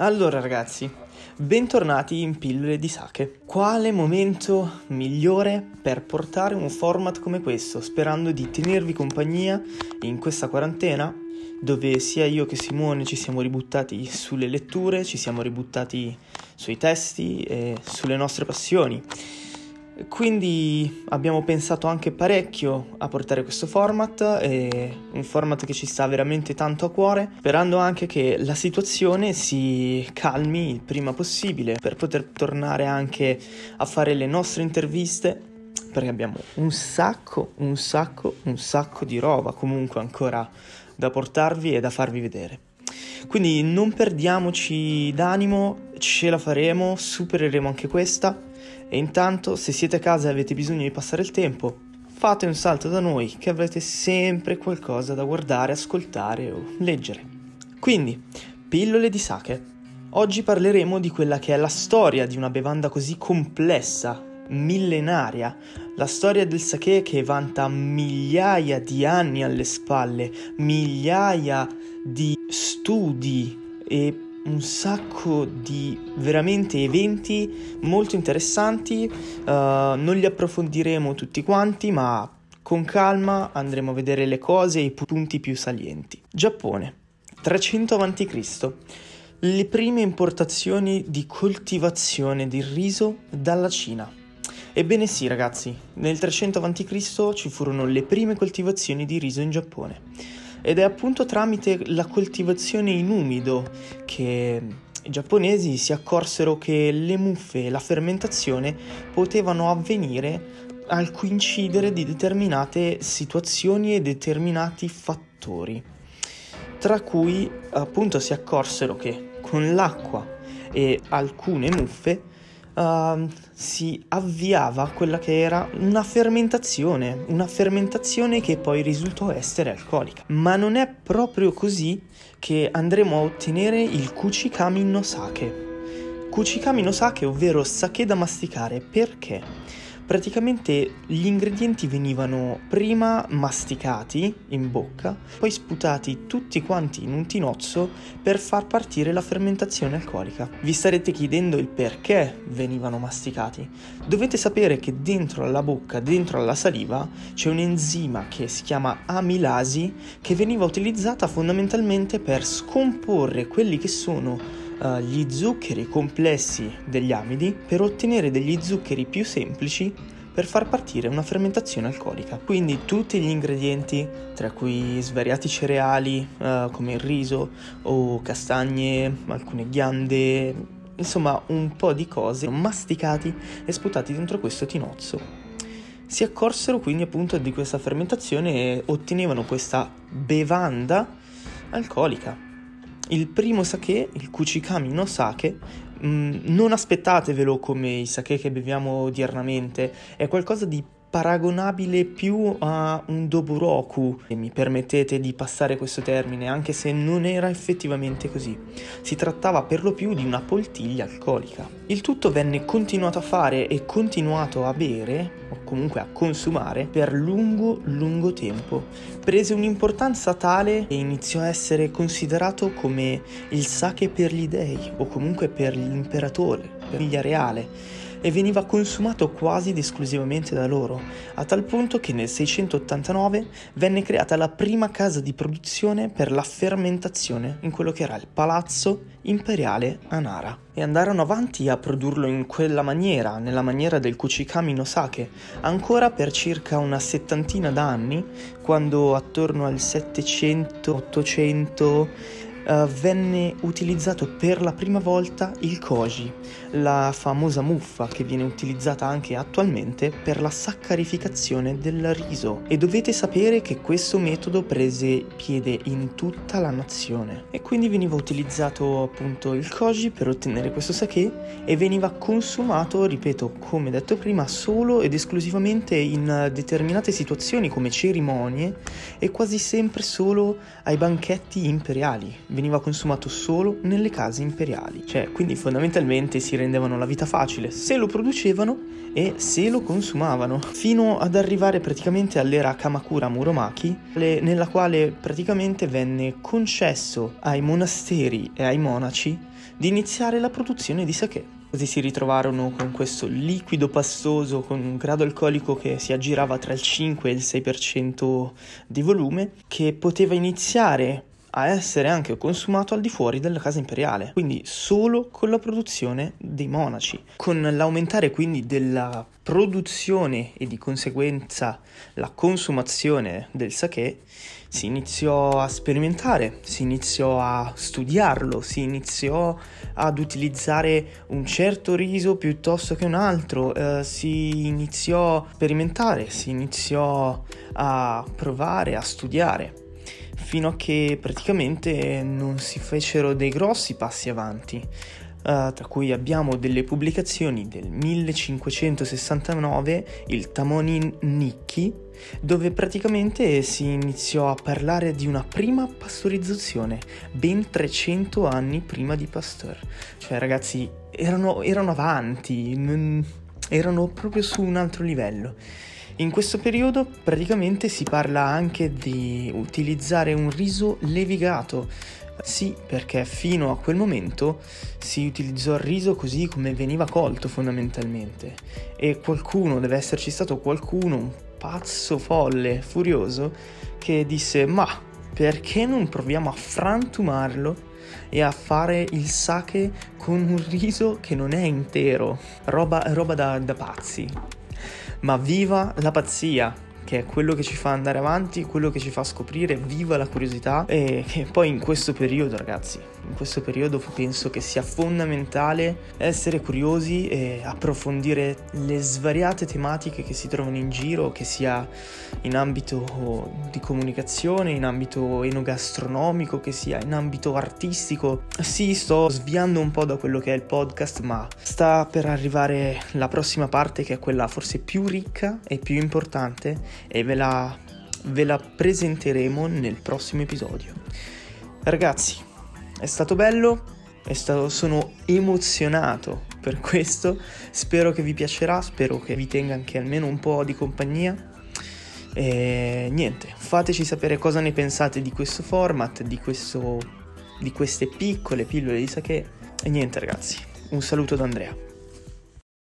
Allora ragazzi, bentornati in Pillole di Sake. Quale momento migliore per portare un format come questo, sperando di tenervi compagnia in questa quarantena dove sia io che Simone ci siamo ributtati sulle letture, ci siamo ributtati sui testi e sulle nostre passioni. Quindi abbiamo pensato anche parecchio a portare questo format, è un format che ci sta veramente tanto a cuore, sperando anche che la situazione si calmi il prima possibile per poter tornare anche a fare le nostre interviste, perché abbiamo un sacco, un sacco, un sacco di roba comunque ancora da portarvi e da farvi vedere. Quindi non perdiamoci d'animo, ce la faremo, supereremo anche questa e intanto, se siete a casa e avete bisogno di passare il tempo, fate un salto da noi che avrete sempre qualcosa da guardare, ascoltare o leggere. Quindi, pillole di sake. Oggi parleremo di quella che è la storia di una bevanda così complessa, millenaria, la storia del sake che vanta migliaia di anni alle spalle, migliaia di studi e un sacco di veramente eventi molto interessanti, uh, non li approfondiremo tutti quanti, ma con calma andremo a vedere le cose e i punti più salienti. Giappone, 300 a.C. Le prime importazioni di coltivazione del riso dalla Cina. Ebbene sì ragazzi, nel 300 a.C. ci furono le prime coltivazioni di riso in Giappone ed è appunto tramite la coltivazione in umido che i giapponesi si accorsero che le muffe e la fermentazione potevano avvenire al coincidere di determinate situazioni e determinati fattori, tra cui appunto si accorsero che con l'acqua e alcune muffe uh, si avviava quella che era una fermentazione, una fermentazione che poi risultò essere alcolica. Ma non è proprio così che andremo a ottenere il Kuchikami no Sake. Kuchikami no Sake, ovvero sake da masticare, perché? Praticamente gli ingredienti venivano prima masticati in bocca, poi sputati tutti quanti in un tinozzo per far partire la fermentazione alcolica. Vi starete chiedendo il perché venivano masticati. Dovete sapere che dentro alla bocca, dentro alla saliva, c'è un enzima che si chiama amilasi che veniva utilizzata fondamentalmente per scomporre quelli che sono uh, gli zuccheri complessi degli amidi per ottenere degli zuccheri più semplici per far partire una fermentazione alcolica. Quindi tutti gli ingredienti, tra cui svariati cereali uh, come il riso o castagne, alcune ghiande, insomma un po' di cose masticati e sputati dentro questo tinozzo. Si accorsero quindi appunto di questa fermentazione e ottenevano questa bevanda alcolica il primo sake, il Kuchikami no Sake, mm, non aspettatevelo come i sake che beviamo odiernamente, è qualcosa di paragonabile più a un doburoku, e mi permettete di passare questo termine, anche se non era effettivamente così. Si trattava per lo più di una poltiglia alcolica. Il tutto venne continuato a fare e continuato a bere, o comunque a consumare, per lungo, lungo tempo. Prese un'importanza tale e iniziò a essere considerato come il sake per gli dei, o comunque per l'imperatore, per famiglia reale e veniva consumato quasi ed esclusivamente da loro, a tal punto che nel 689 venne creata la prima casa di produzione per la fermentazione in quello che era il palazzo imperiale a Nara. E andarono avanti a produrlo in quella maniera, nella maniera del Kuchikami no Sake, ancora per circa una settantina d'anni, quando attorno al 700-800 uh, venne utilizzato per la prima volta il koji, la famosa muffa che viene utilizzata anche attualmente per la saccarificazione del riso. E dovete sapere che questo metodo prese piede in tutta la nazione e quindi veniva utilizzato appunto il koji per ottenere questo sake e veniva consumato, ripeto, come detto prima, solo ed esclusivamente in determinate situazioni come cerimonie e quasi sempre solo ai banchetti imperiali veniva consumato solo nelle case imperiali, cioè quindi fondamentalmente si rendevano la vita facile se lo producevano e se lo consumavano, fino ad arrivare praticamente all'era Kamakura Muromachi, nella quale praticamente venne concesso ai monasteri e ai monaci di iniziare la produzione di sake. Così si ritrovarono con questo liquido pastoso con un grado alcolico che si aggirava tra il 5 e il 6% di volume, che poteva iniziare a essere anche consumato al di fuori della casa imperiale, quindi solo con la produzione dei monaci. Con l'aumentare quindi della produzione e di conseguenza la consumazione del sake, si iniziò a sperimentare, si iniziò a studiarlo, si iniziò ad utilizzare un certo riso piuttosto che un altro, eh, si iniziò a sperimentare, si iniziò a provare, a studiare fino a che praticamente non si fecero dei grossi passi avanti. Uh, tra cui abbiamo delle pubblicazioni del 1569, il Tamonin Nikki, dove praticamente si iniziò a parlare di una prima pastorizzazione, ben 300 anni prima di Pasteur. Cioè ragazzi, erano, erano avanti, erano proprio su un altro livello. In questo periodo praticamente si parla anche di utilizzare un riso levigato. Sì, perché fino a quel momento si utilizzò il riso così come veniva colto fondamentalmente. E qualcuno, deve esserci stato qualcuno, un pazzo folle, furioso, che disse ma perché non proviamo a frantumarlo e a fare il sake con un riso che non è intero? Roba, roba da, da pazzi ma viva la pazzia che è quello che ci fa andare avanti, quello che ci fa scoprire, viva la curiosità e che poi in questo periodo ragazzi, in questo periodo penso che sia fondamentale essere curiosi e approfondire le svariate tematiche che si trovano in giro, che sia in ambito di comunicazione, in ambito enogastronomico, che sia in ambito artistico. Sì, sto sviando un po' da quello che è il podcast, ma sta per arrivare la prossima parte che è quella forse più ricca e più importante e ve la, ve la presenteremo nel prossimo episodio. Ragazzi, è stato bello, è stato, sono emozionato per questo, spero che vi piacerà, spero che vi tenga anche almeno un po' di compagnia. E niente, fateci sapere cosa ne pensate di questo format, di, questo, di queste piccole pillole di sake. E niente ragazzi, un saluto da Andrea.